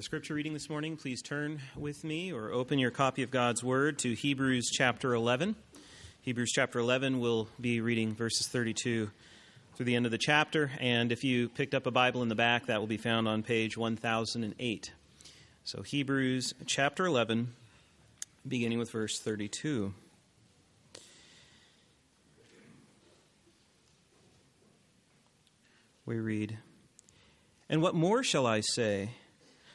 the scripture reading this morning, please turn with me or open your copy of God's Word to Hebrews chapter 11. Hebrews chapter 11, we'll be reading verses 32 through the end of the chapter. And if you picked up a Bible in the back, that will be found on page 1008. So, Hebrews chapter 11, beginning with verse 32. We read, And what more shall I say?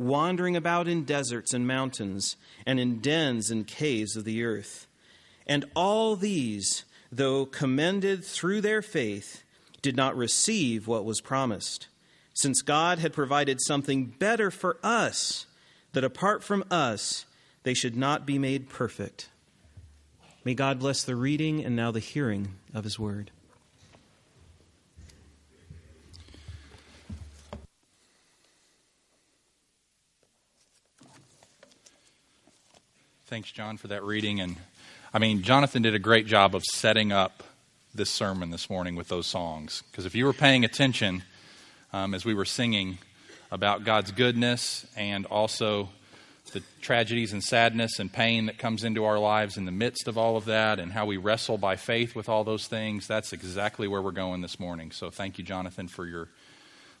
wandering about in deserts and mountains, and in dens and caves of the earth. And all these, though commended through their faith, did not receive what was promised, since God had provided something better for us, that apart from us, they should not be made perfect. May God bless the reading and now the hearing of His word. Thanks, John, for that reading. And I mean, Jonathan did a great job of setting up this sermon this morning with those songs. Because if you were paying attention um, as we were singing about God's goodness and also the tragedies and sadness and pain that comes into our lives in the midst of all of that and how we wrestle by faith with all those things, that's exactly where we're going this morning. So thank you, Jonathan, for your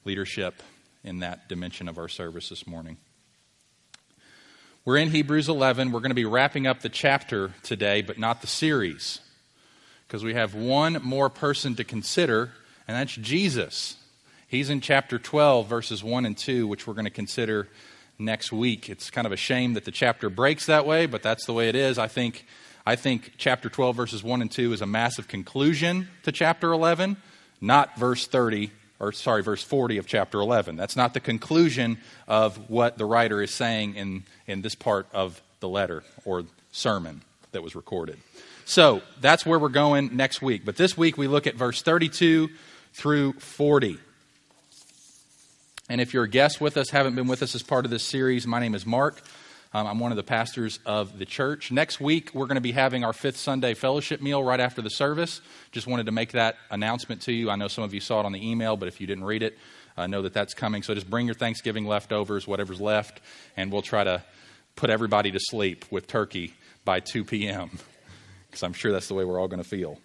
leadership in that dimension of our service this morning. We're in Hebrews 11. We're going to be wrapping up the chapter today, but not the series, because we have one more person to consider, and that's Jesus. He's in chapter 12, verses 1 and 2, which we're going to consider next week. It's kind of a shame that the chapter breaks that way, but that's the way it is. I think, I think chapter 12, verses 1 and 2 is a massive conclusion to chapter 11, not verse 30 or sorry, verse 40 of chapter 11. That's not the conclusion of what the writer is saying in, in this part of the letter or sermon that was recorded. So that's where we're going next week. But this week we look at verse 32 through 40. And if you're a guest with us, haven't been with us as part of this series, my name is Mark. Um, I'm one of the pastors of the church. Next week, we're going to be having our fifth Sunday fellowship meal right after the service. Just wanted to make that announcement to you. I know some of you saw it on the email, but if you didn't read it, uh, know that that's coming. So just bring your Thanksgiving leftovers, whatever's left, and we'll try to put everybody to sleep with turkey by 2 p.m., because I'm sure that's the way we're all going to feel.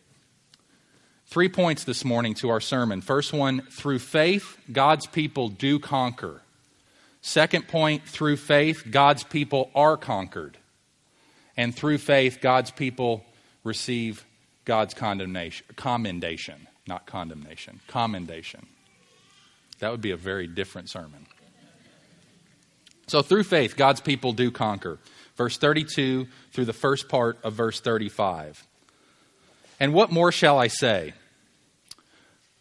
Three points this morning to our sermon. First one through faith, God's people do conquer. Second point, through faith, God's people are conquered. And through faith, God's people receive God's condemnation, commendation, not condemnation, commendation. That would be a very different sermon. So, through faith, God's people do conquer. Verse 32 through the first part of verse 35. And what more shall I say?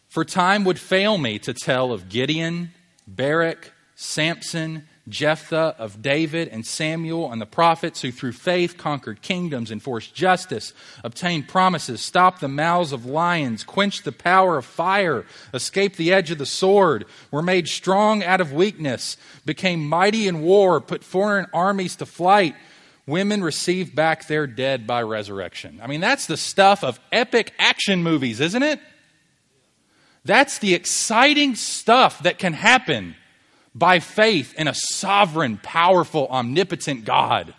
For time would fail me to tell of Gideon, Barak, Samson, Jephthah, of David and Samuel and the prophets who through faith conquered kingdoms, enforced justice, obtained promises, stopped the mouths of lions, quenched the power of fire, escaped the edge of the sword, were made strong out of weakness, became mighty in war, put foreign armies to flight. Women received back their dead by resurrection. I mean, that's the stuff of epic action movies, isn't it? That's the exciting stuff that can happen by faith in a sovereign, powerful, omnipotent God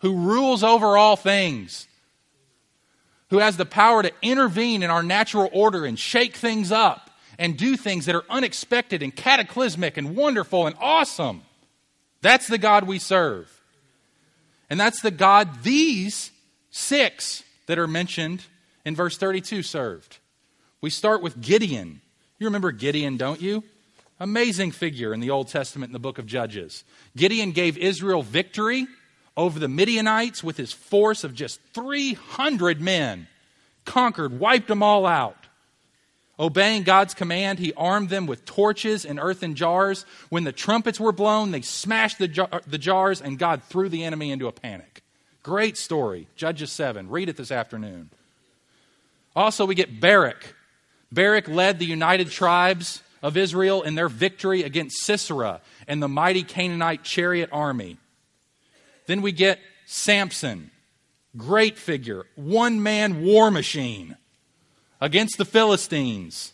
who rules over all things, who has the power to intervene in our natural order and shake things up and do things that are unexpected and cataclysmic and wonderful and awesome. That's the God we serve. And that's the God these Six that are mentioned in verse 32 served. We start with Gideon. You remember Gideon, don't you? Amazing figure in the Old Testament in the book of Judges. Gideon gave Israel victory over the Midianites with his force of just 300 men. Conquered, wiped them all out. Obeying God's command, he armed them with torches and earthen jars. When the trumpets were blown, they smashed the, jar- the jars, and God threw the enemy into a panic. Great story. Judges 7. Read it this afternoon. Also, we get Barak. Barak led the united tribes of Israel in their victory against Sisera and the mighty Canaanite chariot army. Then we get Samson. Great figure. One man war machine against the Philistines.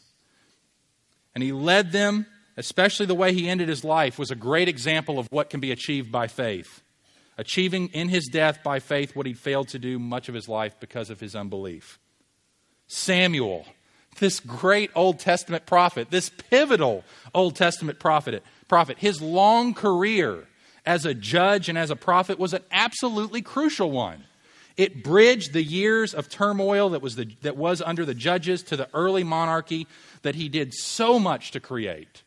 And he led them, especially the way he ended his life, was a great example of what can be achieved by faith. Achieving in his death by faith what he'd failed to do much of his life because of his unbelief. Samuel, this great Old Testament prophet, this pivotal Old Testament prophet, prophet, his long career as a judge and as a prophet was an absolutely crucial one. It bridged the years of turmoil that was, the, that was under the judges to the early monarchy that he did so much to create.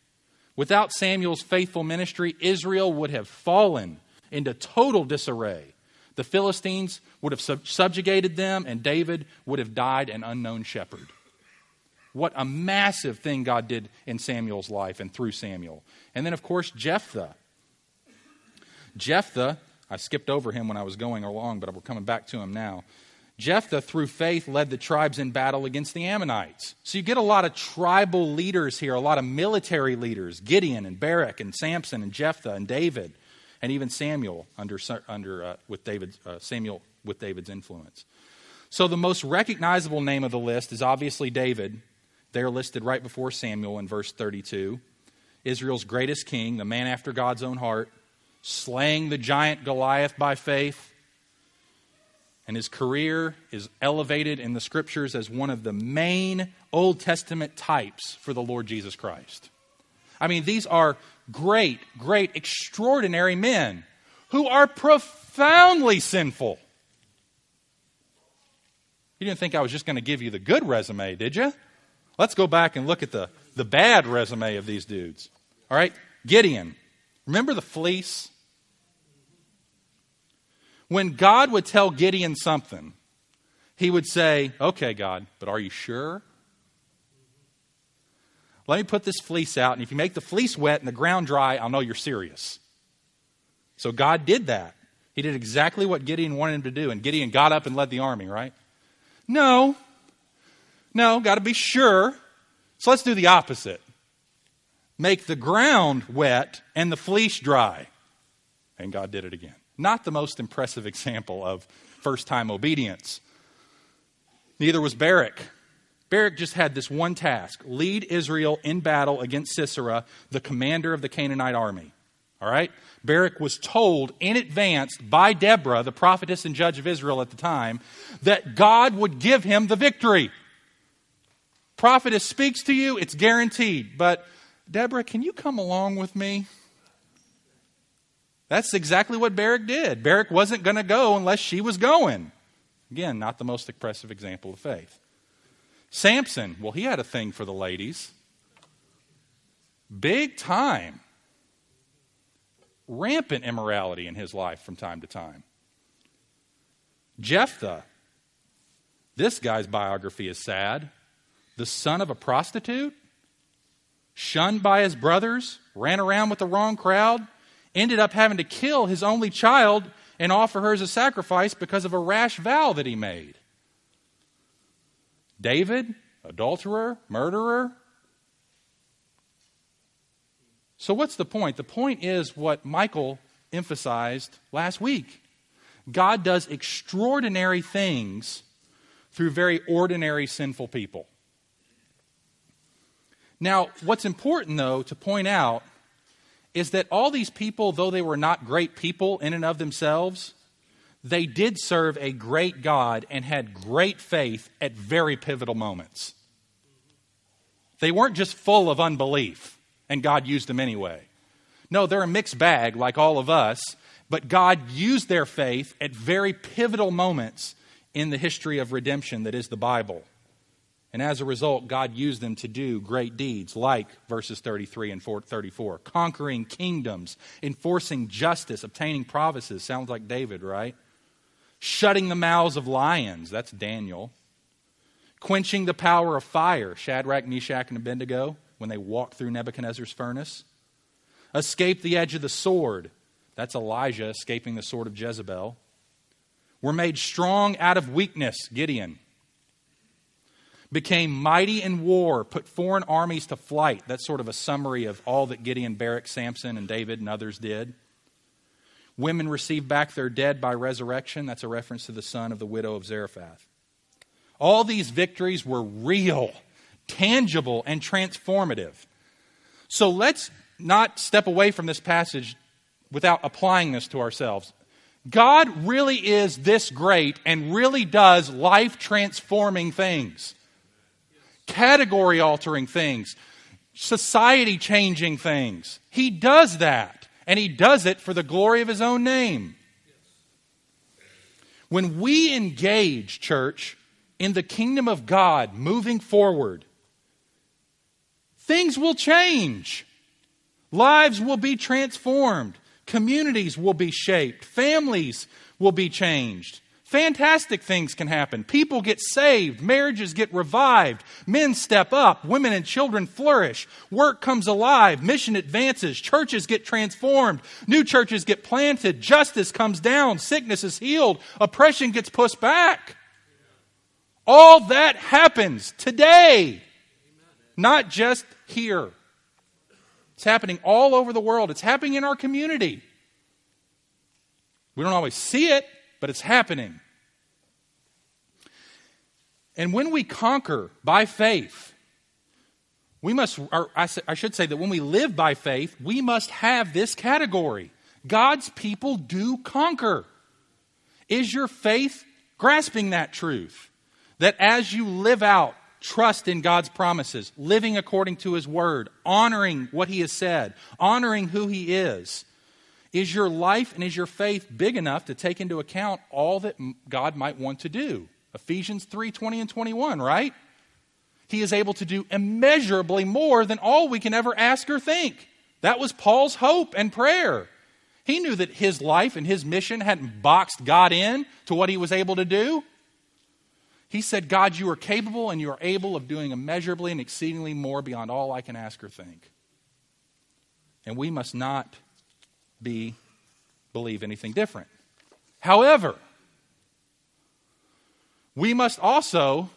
Without Samuel's faithful ministry, Israel would have fallen into total disarray. The Philistines would have sub- subjugated them, and David would have died an unknown shepherd. What a massive thing God did in Samuel's life and through Samuel. And then, of course, Jephthah. Jephthah I skipped over him when I was going along, but we're coming back to him now. Jephthah, through faith, led the tribes in battle against the Ammonites. So you get a lot of tribal leaders here, a lot of military leaders Gideon and Barak and Samson and Jephthah and David, and even Samuel under, under, uh, with David's, uh, Samuel with David's influence. So the most recognizable name of the list is obviously David. They're listed right before Samuel in verse 32. Israel's greatest king, the man after God's own heart slaying the giant Goliath by faith. And his career is elevated in the scriptures as one of the main Old Testament types for the Lord Jesus Christ. I mean, these are great, great, extraordinary men who are profoundly sinful. You didn't think I was just going to give you the good resume, did you? Let's go back and look at the, the bad resume of these dudes. All right? Gideon. Remember the fleece? When God would tell Gideon something, he would say, Okay, God, but are you sure? Let me put this fleece out, and if you make the fleece wet and the ground dry, I'll know you're serious. So God did that. He did exactly what Gideon wanted him to do, and Gideon got up and led the army, right? No. No, got to be sure. So let's do the opposite make the ground wet and the fleece dry. And God did it again. Not the most impressive example of first time obedience. Neither was Barak. Barak just had this one task lead Israel in battle against Sisera, the commander of the Canaanite army. All right? Barak was told in advance by Deborah, the prophetess and judge of Israel at the time, that God would give him the victory. Prophetess speaks to you, it's guaranteed. But, Deborah, can you come along with me? That's exactly what Barak did. Barak wasn't going to go unless she was going. Again, not the most impressive example of faith. Samson, well, he had a thing for the ladies. Big time. Rampant immorality in his life from time to time. Jephthah, this guy's biography is sad. The son of a prostitute, shunned by his brothers, ran around with the wrong crowd, ended up having to kill his only child and offer her as a sacrifice because of a rash vow that he made. David, adulterer, murderer. So, what's the point? The point is what Michael emphasized last week God does extraordinary things through very ordinary sinful people. Now, what's important, though, to point out is that all these people, though they were not great people in and of themselves, they did serve a great God and had great faith at very pivotal moments. They weren't just full of unbelief and God used them anyway. No, they're a mixed bag like all of us, but God used their faith at very pivotal moments in the history of redemption that is the Bible. And as a result, God used them to do great deeds, like verses 33 and 34 conquering kingdoms, enforcing justice, obtaining promises. Sounds like David, right? Shutting the mouths of lions. That's Daniel. Quenching the power of fire. Shadrach, Meshach, and Abednego when they walked through Nebuchadnezzar's furnace. Escape the edge of the sword. That's Elijah escaping the sword of Jezebel. Were made strong out of weakness. Gideon became mighty in war, put foreign armies to flight. That's sort of a summary of all that Gideon, Barak, Samson, and David and others did. Women received back their dead by resurrection. That's a reference to the son of the widow of Zarephath. All these victories were real, tangible, and transformative. So let's not step away from this passage without applying this to ourselves. God really is this great and really does life transforming things category altering things, society changing things. He does that, and He does it for the glory of His own name. When we engage, church, in the kingdom of God moving forward, things will change. Lives will be transformed. Communities will be shaped. Families will be changed. Fantastic things can happen. People get saved, marriages get revived, men step up, women and children flourish, work comes alive, mission advances, churches get transformed, new churches get planted, justice comes down, sickness is healed, oppression gets pushed back. All that happens today, not just here. It's happening all over the world, it's happening in our community. We don't always see it, but it's happening. And when we conquer by faith, we must, I should say that when we live by faith, we must have this category. God's people do conquer. Is your faith grasping that truth? That as you live out trust in God's promises, living according to His word, honoring what He has said, honoring who He is, is your life and is your faith big enough to take into account all that God might want to do? Ephesians 3 20 and 21, right? He is able to do immeasurably more than all we can ever ask or think. That was Paul's hope and prayer. He knew that his life and his mission hadn't boxed God in to what he was able to do. He said, God, you are capable and you are able of doing immeasurably and exceedingly more beyond all I can ask or think. And we must not be believe anything different. However, we must also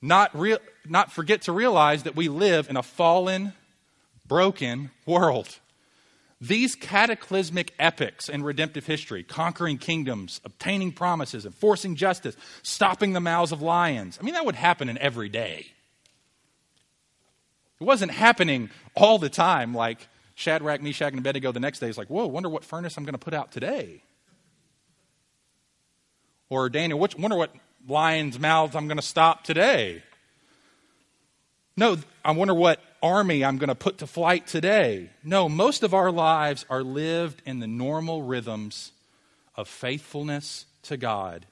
not, re- not forget to realize that we live in a fallen, broken world. These cataclysmic epics in redemptive history, conquering kingdoms, obtaining promises, enforcing justice, stopping the mouths of lions, I mean, that would happen in every day. It wasn't happening all the time like Shadrach, Meshach, and Abednego the next day is like, whoa, wonder what furnace I'm going to put out today. Or Daniel, which, wonder what lion's mouths I'm going to stop today. No, I wonder what army I'm going to put to flight today. No, most of our lives are lived in the normal rhythms of faithfulness to God,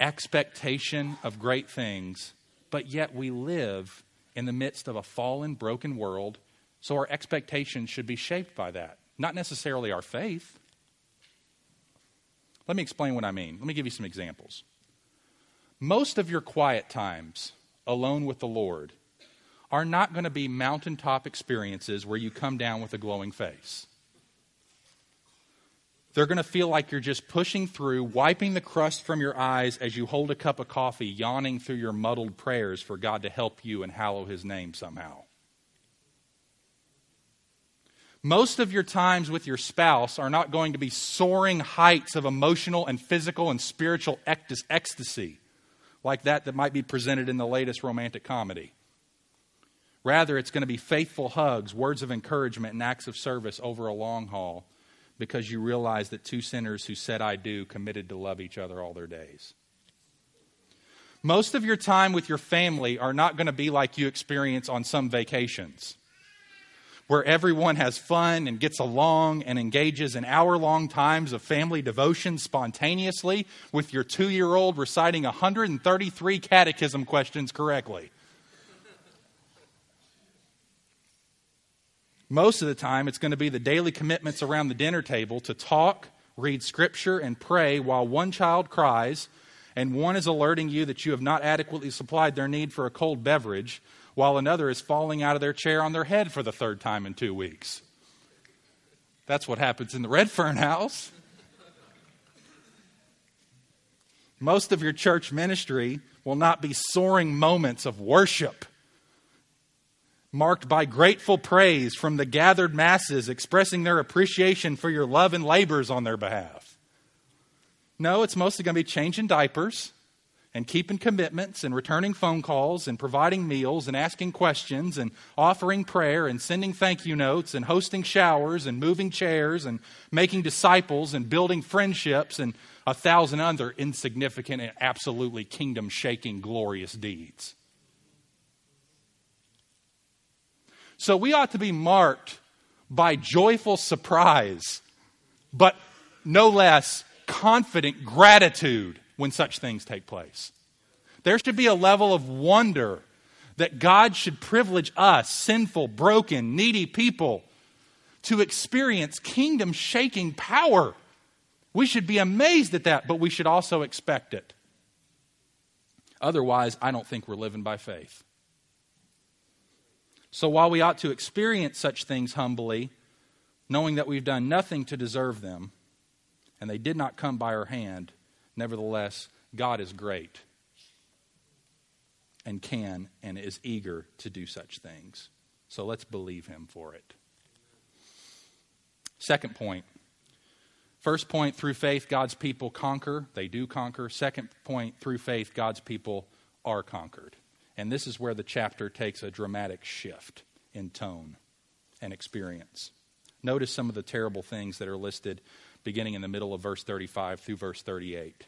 expectation of great things, but yet we live in the midst of a fallen, broken world so our expectations should be shaped by that, not necessarily our faith. Let me explain what I mean. Let me give you some examples. Most of your quiet times alone with the Lord are not going to be mountaintop experiences where you come down with a glowing face. They're going to feel like you're just pushing through, wiping the crust from your eyes as you hold a cup of coffee, yawning through your muddled prayers for God to help you and hallow his name somehow. Most of your times with your spouse are not going to be soaring heights of emotional and physical and spiritual ecstasy like that that might be presented in the latest romantic comedy. Rather, it's going to be faithful hugs, words of encouragement, and acts of service over a long haul because you realize that two sinners who said, I do, committed to love each other all their days. Most of your time with your family are not going to be like you experience on some vacations where everyone has fun and gets along and engages in hour long times of family devotion spontaneously with your two year old reciting 133 catechism questions correctly. Most of the time, it's going to be the daily commitments around the dinner table to talk, read scripture, and pray while one child cries and one is alerting you that you have not adequately supplied their need for a cold beverage while another is falling out of their chair on their head for the third time in two weeks. That's what happens in the Redfern house. Most of your church ministry will not be soaring moments of worship marked by grateful praise from the gathered masses expressing their appreciation for your love and labors on their behalf. No, it's mostly going to be changing diapers and keeping commitments and returning phone calls and providing meals and asking questions and offering prayer and sending thank you notes and hosting showers and moving chairs and making disciples and building friendships and a thousand other insignificant and absolutely kingdom shaking glorious deeds. So we ought to be marked by joyful surprise, but no less confident gratitude when such things take place. There should be a level of wonder that God should privilege us, sinful, broken, needy people, to experience kingdom shaking power. We should be amazed at that, but we should also expect it. Otherwise, I don't think we're living by faith. So while we ought to experience such things humbly, knowing that we've done nothing to deserve them, and they did not come by our hand, nevertheless, God is great and can and is eager to do such things. So let's believe him for it. Second point. First point, through faith, God's people conquer. They do conquer. Second point, through faith, God's people are conquered. And this is where the chapter takes a dramatic shift in tone and experience. Notice some of the terrible things that are listed beginning in the middle of verse 35 through verse 38.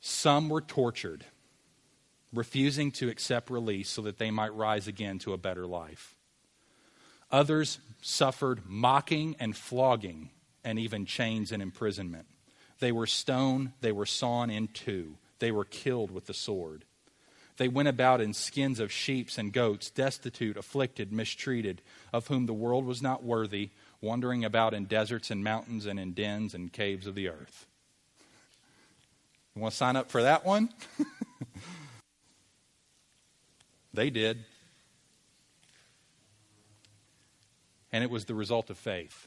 Some were tortured, refusing to accept release so that they might rise again to a better life. Others suffered mocking and flogging, and even chains and imprisonment. They were stoned, they were sawn in two, they were killed with the sword. They went about in skins of sheep and goats, destitute, afflicted, mistreated, of whom the world was not worthy, wandering about in deserts and mountains and in dens and caves of the earth. You want to sign up for that one? they did. And it was the result of faith.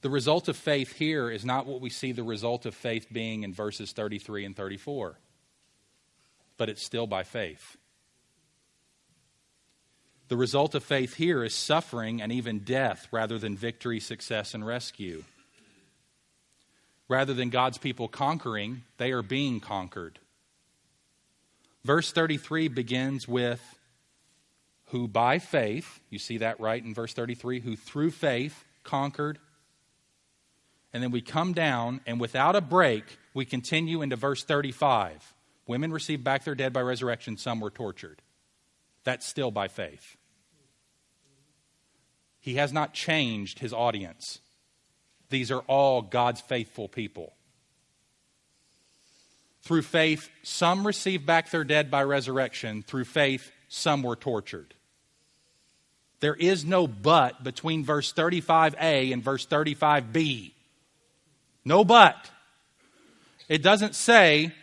The result of faith here is not what we see the result of faith being in verses 33 and 34, but it's still by faith. The result of faith here is suffering and even death rather than victory, success, and rescue. Rather than God's people conquering, they are being conquered. Verse 33 begins with who by faith, you see that right in verse 33, who through faith conquered. And then we come down, and without a break, we continue into verse 35. Women received back their dead by resurrection, some were tortured. That's still by faith. He has not changed his audience. These are all God's faithful people. Through faith, some received back their dead by resurrection. Through faith, some were tortured. There is no but between verse 35a and verse 35b. No but. It doesn't say,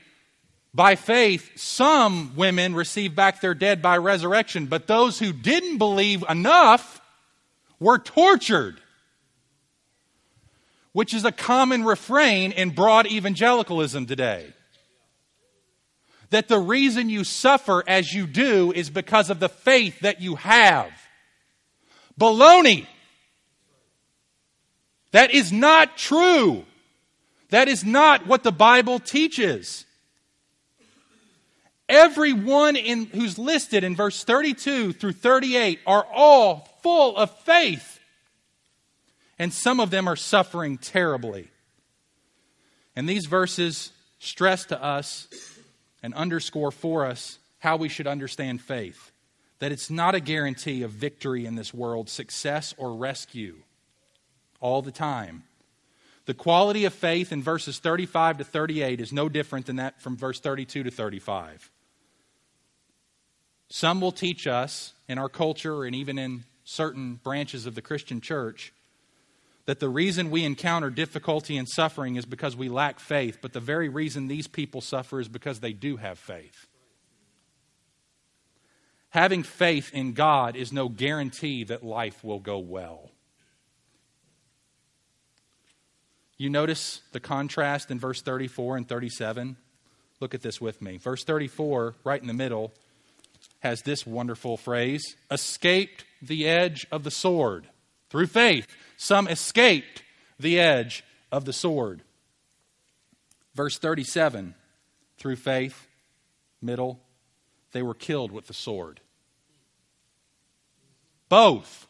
by faith, some women received back their dead by resurrection, but those who didn't believe enough were tortured which is a common refrain in broad evangelicalism today. That the reason you suffer as you do is because of the faith that you have. Baloney. That is not true. That is not what the Bible teaches. Everyone in, who's listed in verse 32 through 38 are all full of faith and some of them are suffering terribly. And these verses stress to us and underscore for us how we should understand faith. that it's not a guarantee of victory in this world, success, or rescue all the time. The quality of faith in verses 35 to 38 is no different than that from verse 32 to 35. Some will teach us in our culture and even in certain branches of the Christian church that the reason we encounter difficulty and suffering is because we lack faith, but the very reason these people suffer is because they do have faith. Having faith in God is no guarantee that life will go well. You notice the contrast in verse 34 and 37? Look at this with me. Verse 34, right in the middle, has this wonderful phrase escaped the edge of the sword. Through faith, some escaped the edge of the sword. Verse 37, through faith, middle, they were killed with the sword. Both.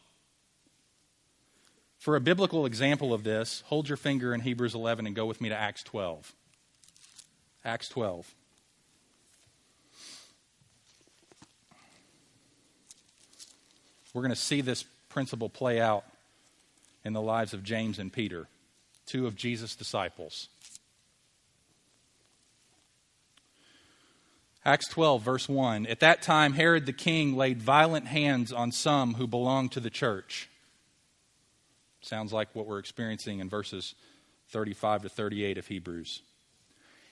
For a biblical example of this, hold your finger in Hebrews 11 and go with me to Acts 12. Acts 12. We're going to see this principle play out in the lives of James and Peter, two of Jesus' disciples. Acts 12, verse 1. At that time, Herod the king laid violent hands on some who belonged to the church. Sounds like what we're experiencing in verses 35 to 38 of Hebrews.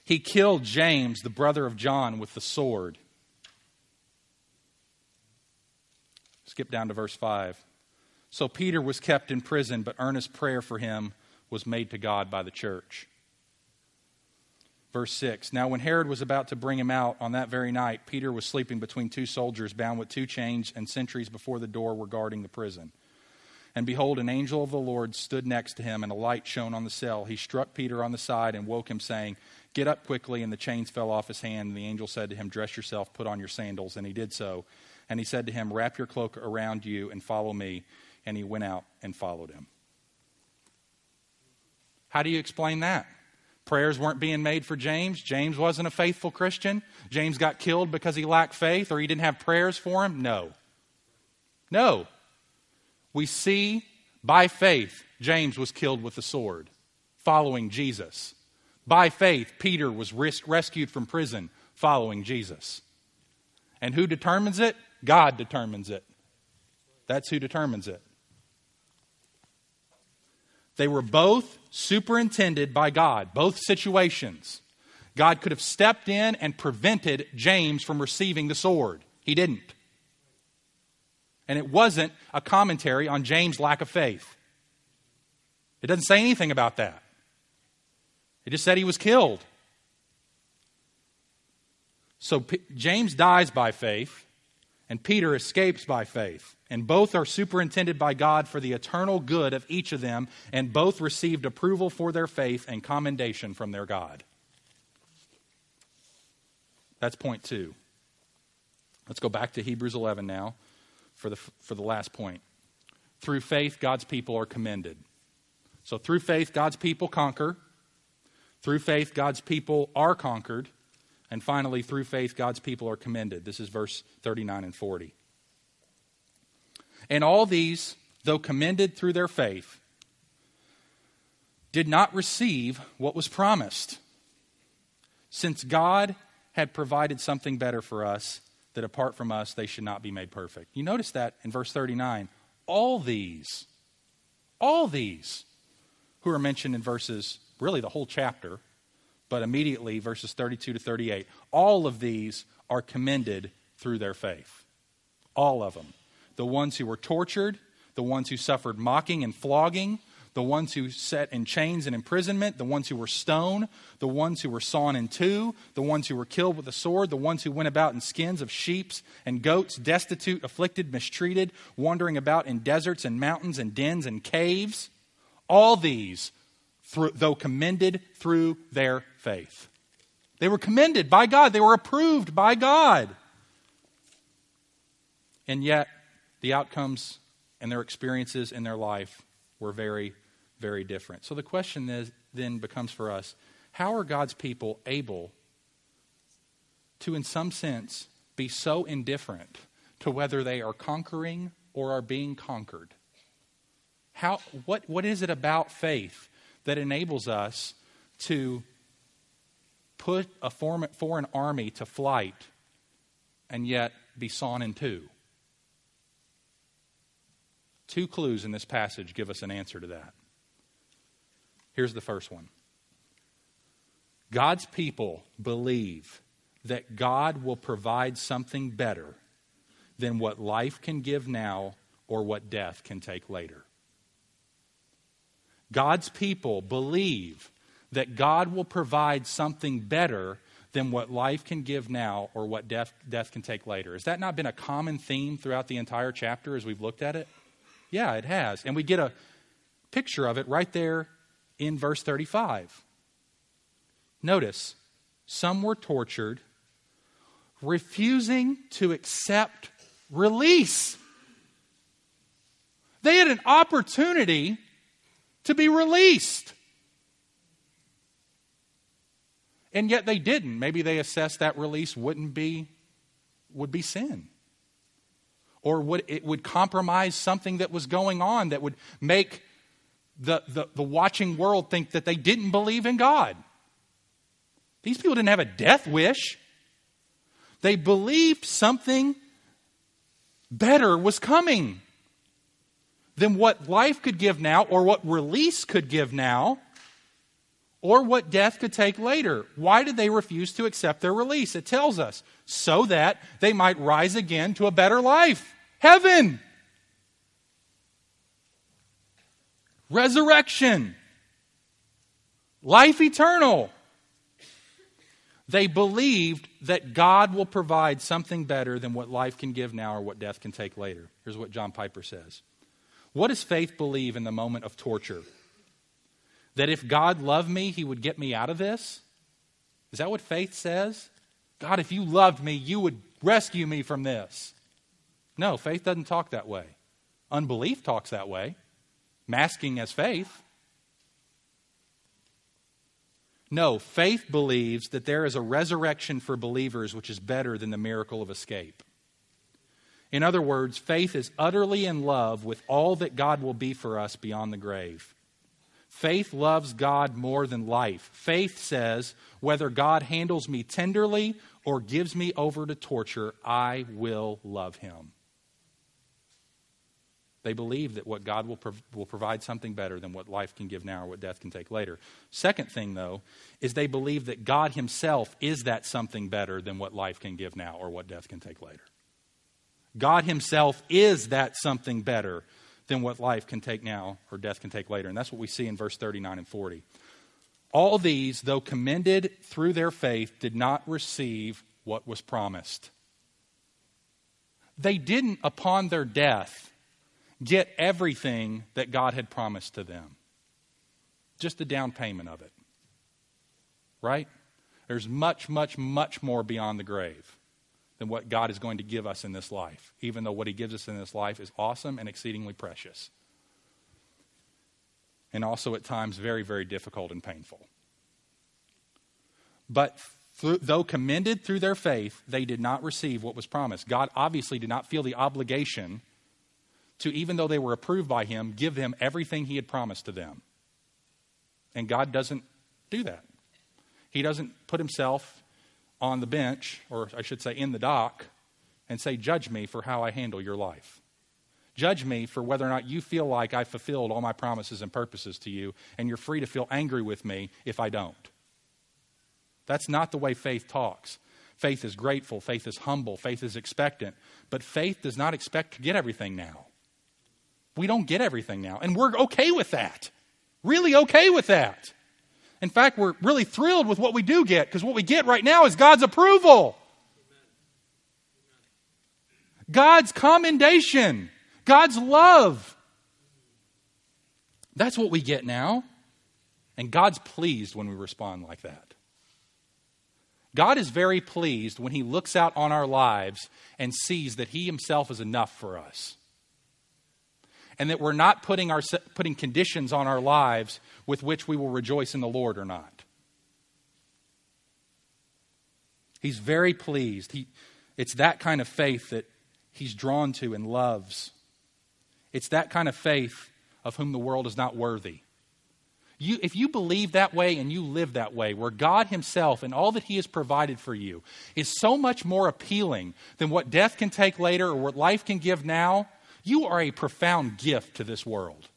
He killed James, the brother of John, with the sword. Skip down to verse 5. So Peter was kept in prison, but earnest prayer for him was made to God by the church. Verse 6 Now, when Herod was about to bring him out on that very night, Peter was sleeping between two soldiers, bound with two chains, and sentries before the door were guarding the prison. And behold, an angel of the Lord stood next to him, and a light shone on the cell. He struck Peter on the side and woke him, saying, Get up quickly. And the chains fell off his hand. And the angel said to him, Dress yourself, put on your sandals. And he did so. And he said to him, Wrap your cloak around you and follow me. And he went out and followed him. How do you explain that? Prayers weren't being made for James. James wasn't a faithful Christian. James got killed because he lacked faith or he didn't have prayers for him. No. No. We see by faith James was killed with the sword, following Jesus. By faith, Peter was rescued from prison, following Jesus. And who determines it? God determines it. That's who determines it. They were both superintended by God, both situations. God could have stepped in and prevented James from receiving the sword. He didn't. And it wasn't a commentary on James' lack of faith. It doesn't say anything about that. It just said he was killed. So P- James dies by faith, and Peter escapes by faith. And both are superintended by God for the eternal good of each of them, and both received approval for their faith and commendation from their God. That's point two. Let's go back to Hebrews 11 now for the, for the last point. Through faith, God's people are commended. So, through faith, God's people conquer. Through faith, God's people are conquered. And finally, through faith, God's people are commended. This is verse 39 and 40. And all these, though commended through their faith, did not receive what was promised, since God had provided something better for us, that apart from us they should not be made perfect. You notice that in verse 39. All these, all these who are mentioned in verses, really the whole chapter, but immediately verses 32 to 38, all of these are commended through their faith. All of them the ones who were tortured, the ones who suffered mocking and flogging, the ones who sat in chains and imprisonment, the ones who were stoned, the ones who were sawn in two, the ones who were killed with a sword, the ones who went about in skins of sheep and goats, destitute, afflicted, mistreated, wandering about in deserts and mountains and dens and caves. All these, though commended through their faith. They were commended by God, they were approved by God. And yet, the outcomes and their experiences in their life were very, very different. So the question is, then becomes for us how are God's people able to, in some sense, be so indifferent to whether they are conquering or are being conquered. How, what, what is it about faith that enables us to put a foreign army to flight and yet be sawn in two? Two clues in this passage give us an answer to that. Here's the first one God's people believe that God will provide something better than what life can give now or what death can take later. God's people believe that God will provide something better than what life can give now or what death, death can take later. Has that not been a common theme throughout the entire chapter as we've looked at it? Yeah, it has. And we get a picture of it right there in verse 35. Notice, some were tortured, refusing to accept release. They had an opportunity to be released. And yet they didn't. Maybe they assessed that release wouldn't be would be sin. Or would it would compromise something that was going on that would make the, the, the watching world think that they didn't believe in God. These people didn't have a death wish. They believed something better was coming than what life could give now, or what release could give now, or what death could take later. Why did they refuse to accept their release? It tells us so that they might rise again to a better life heaven. resurrection, life eternal. They believed that God will provide something better than what life can give now or what death can take later. Here's what John Piper says What does faith believe in the moment of torture? That if God loved me, he would get me out of this? Is that what faith says? God, if you loved me, you would rescue me from this. No, faith doesn't talk that way. Unbelief talks that way masking as faith. No, faith believes that there is a resurrection for believers which is better than the miracle of escape. In other words, faith is utterly in love with all that God will be for us beyond the grave. Faith loves God more than life. Faith says, whether God handles me tenderly or gives me over to torture, I will love him. They believe that what God will, prov- will provide something better than what life can give now or what death can take later. Second thing, though, is they believe that God Himself is that something better than what life can give now or what death can take later. God Himself is that something better than what life can take now or death can take later. And that's what we see in verse 39 and 40. All these, though commended through their faith, did not receive what was promised. They didn't, upon their death, get everything that God had promised to them. Just the down payment of it. Right? There's much, much, much more beyond the grave than what God is going to give us in this life, even though what He gives us in this life is awesome and exceedingly precious. And also at times very, very difficult and painful. But through, though commended through their faith, they did not receive what was promised. God obviously did not feel the obligation to, even though they were approved by him, give them everything he had promised to them. And God doesn't do that. He doesn't put himself on the bench, or I should say in the dock, and say, Judge me for how I handle your life. Judge me for whether or not you feel like I fulfilled all my promises and purposes to you, and you're free to feel angry with me if I don't. That's not the way faith talks. Faith is grateful, faith is humble, faith is expectant, but faith does not expect to get everything now. We don't get everything now. And we're okay with that. Really okay with that. In fact, we're really thrilled with what we do get because what we get right now is God's approval, God's commendation, God's love. That's what we get now. And God's pleased when we respond like that. God is very pleased when He looks out on our lives and sees that He Himself is enough for us and that we're not putting, our, putting conditions on our lives with which we will rejoice in the Lord or not. He's very pleased. He, it's that kind of faith that he's drawn to and loves. It's that kind of faith of whom the world is not worthy. You, if you believe that way and you live that way, where God Himself and all that He has provided for you is so much more appealing than what death can take later or what life can give now, you are a profound gift to this world.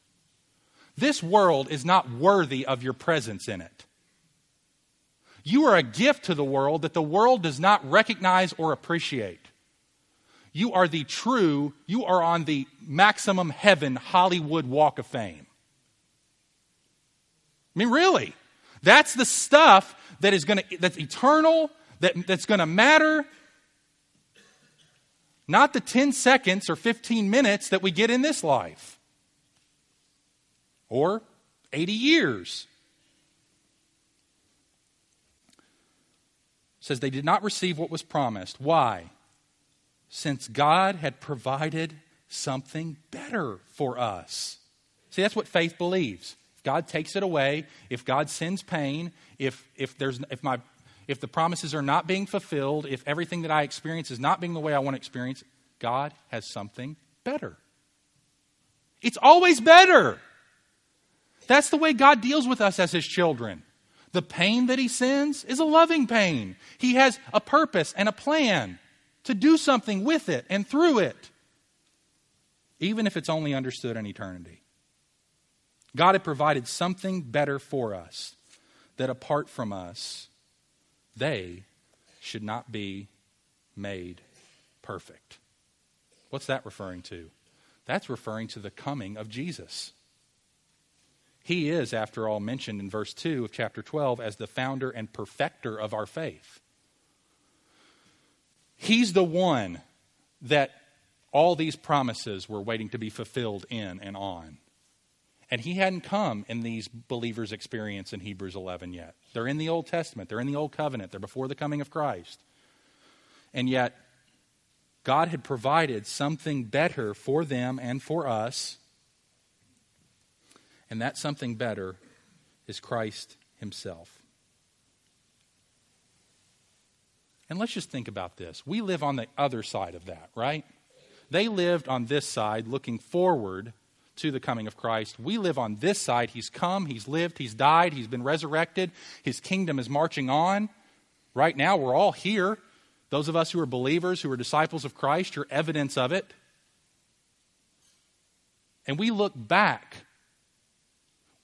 This world is not worthy of your presence in it. You are a gift to the world that the world does not recognize or appreciate. You are the true, you are on the maximum heaven Hollywood Walk of Fame. I mean, really. That's the stuff that is going to, that's eternal, that, that's going to matter. Not the 10 seconds or 15 minutes that we get in this life. Or 80 years. says they did not receive what was promised. Why? Since God had provided something better for us. See, that's what faith believes. If God takes it away, if God sends pain, if, if, there's, if, my, if the promises are not being fulfilled, if everything that I experience is not being the way I want to experience, God has something better. It's always better. That's the way God deals with us as His children. The pain that he sends is a loving pain. He has a purpose and a plan to do something with it and through it, even if it's only understood in eternity. God had provided something better for us that apart from us, they should not be made perfect. What's that referring to? That's referring to the coming of Jesus. He is, after all, mentioned in verse 2 of chapter 12 as the founder and perfecter of our faith. He's the one that all these promises were waiting to be fulfilled in and on. And he hadn't come in these believers' experience in Hebrews 11 yet. They're in the Old Testament, they're in the Old Covenant, they're before the coming of Christ. And yet, God had provided something better for them and for us and that something better is Christ Himself. And let's just think about this. We live on the other side of that, right? They lived on this side looking forward to the coming of Christ. We live on this side. He's come, He's lived, He's died, He's been resurrected, His kingdom is marching on. Right now, we're all here. Those of us who are believers, who are disciples of Christ, you're evidence of it. And we look back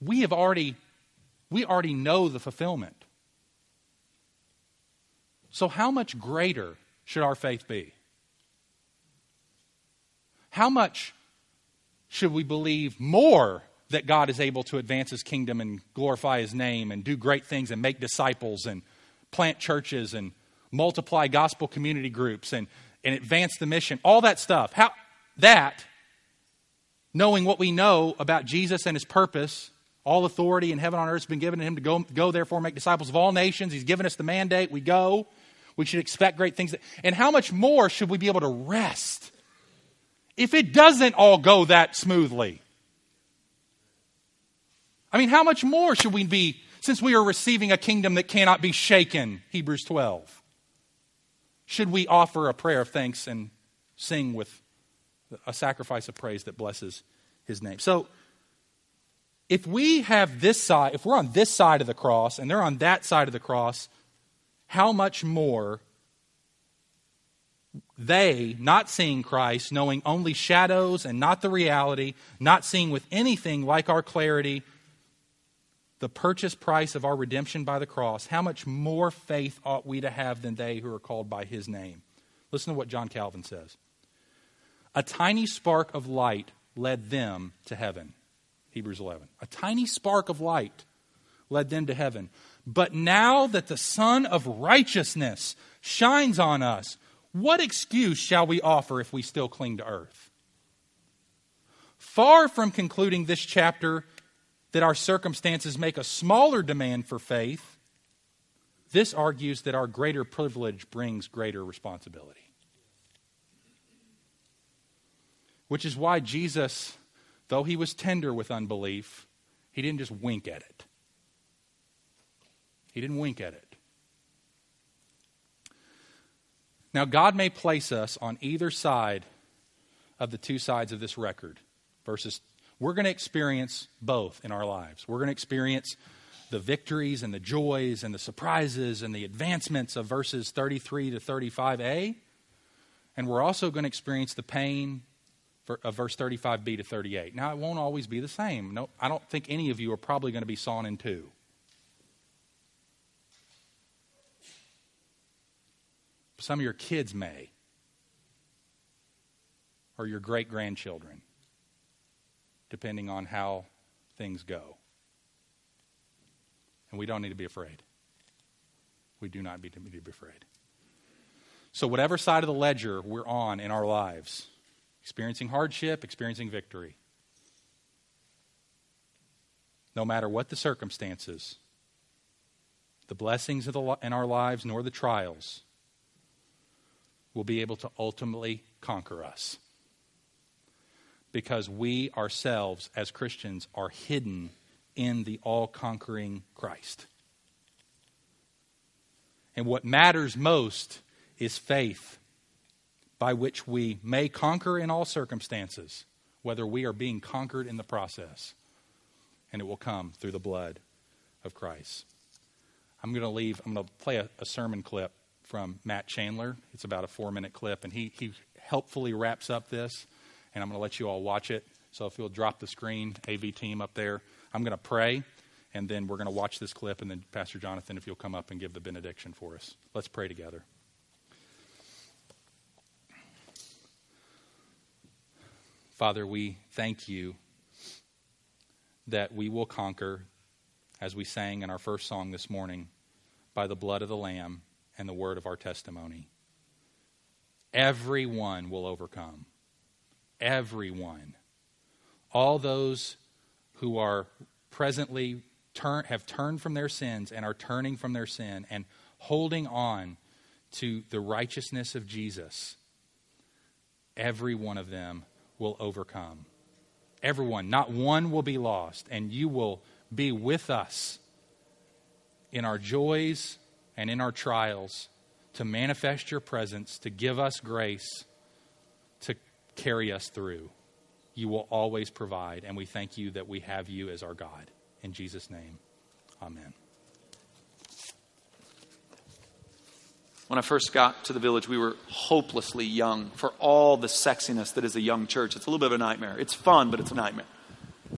we have already we already know the fulfillment. So how much greater should our faith be? How much should we believe more that God is able to advance his kingdom and glorify his name and do great things and make disciples and plant churches and multiply gospel community groups and, and advance the mission, all that stuff. How that, knowing what we know about Jesus and his purpose all authority in heaven on earth has been given to him to go, go therefore make disciples of all nations. He's given us the mandate. We go. We should expect great things. And how much more should we be able to rest if it doesn't all go that smoothly? I mean, how much more should we be since we are receiving a kingdom that cannot be shaken? Hebrews 12. Should we offer a prayer of thanks and sing with a sacrifice of praise that blesses his name? So, if we have this side, if we're on this side of the cross and they're on that side of the cross, how much more they, not seeing Christ, knowing only shadows and not the reality, not seeing with anything like our clarity the purchase price of our redemption by the cross, how much more faith ought we to have than they who are called by his name? Listen to what John Calvin says. A tiny spark of light led them to heaven. Hebrews 11. A tiny spark of light led them to heaven. But now that the Sun of righteousness shines on us, what excuse shall we offer if we still cling to earth? Far from concluding this chapter that our circumstances make a smaller demand for faith, this argues that our greater privilege brings greater responsibility. Which is why Jesus though he was tender with unbelief, he didn't just wink at it. He didn't wink at it. Now, God may place us on either side of the two sides of this record. Verses we're going to experience both in our lives. We're going to experience the victories and the joys and the surprises and the advancements of verses 33 to 35a. And we're also going to experience the pain of verse 35b to 38. Now, it won't always be the same. No, I don't think any of you are probably going to be sawn in two. Some of your kids may, or your great grandchildren, depending on how things go. And we don't need to be afraid. We do not need to be afraid. So, whatever side of the ledger we're on in our lives, experiencing hardship, experiencing victory, no matter what the circumstances, the blessings the, in our lives nor the trials will be able to ultimately conquer us. Because we ourselves, as Christians, are hidden in the all conquering Christ. And what matters most is faith, by which we may conquer in all circumstances, whether we are being conquered in the process. And it will come through the blood of Christ. I'm going to leave, I'm going to play a, a sermon clip from Matt Chandler. It's about a four minute clip, and he, he helpfully wraps up this, and I'm going to let you all watch it. So if you'll drop the screen, AV team up there, I'm going to pray, and then we're going to watch this clip, and then Pastor Jonathan, if you'll come up and give the benediction for us. Let's pray together. Father, we thank you that we will conquer, as we sang in our first song this morning, by the blood of the Lamb and the word of our testimony. Everyone will overcome. Everyone. All those who are presently turn, have turned from their sins and are turning from their sin and holding on to the righteousness of Jesus, every one of them will overcome. Everyone, not one will be lost, and you will be with us in our joys and in our trials to manifest your presence, to give us grace, to carry us through. You will always provide, and we thank you that we have you as our God. In Jesus' name, amen. When I first got to the village, we were hopelessly young for all the sexiness that is a young church. It's a little bit of a nightmare. It's fun, but it's a nightmare.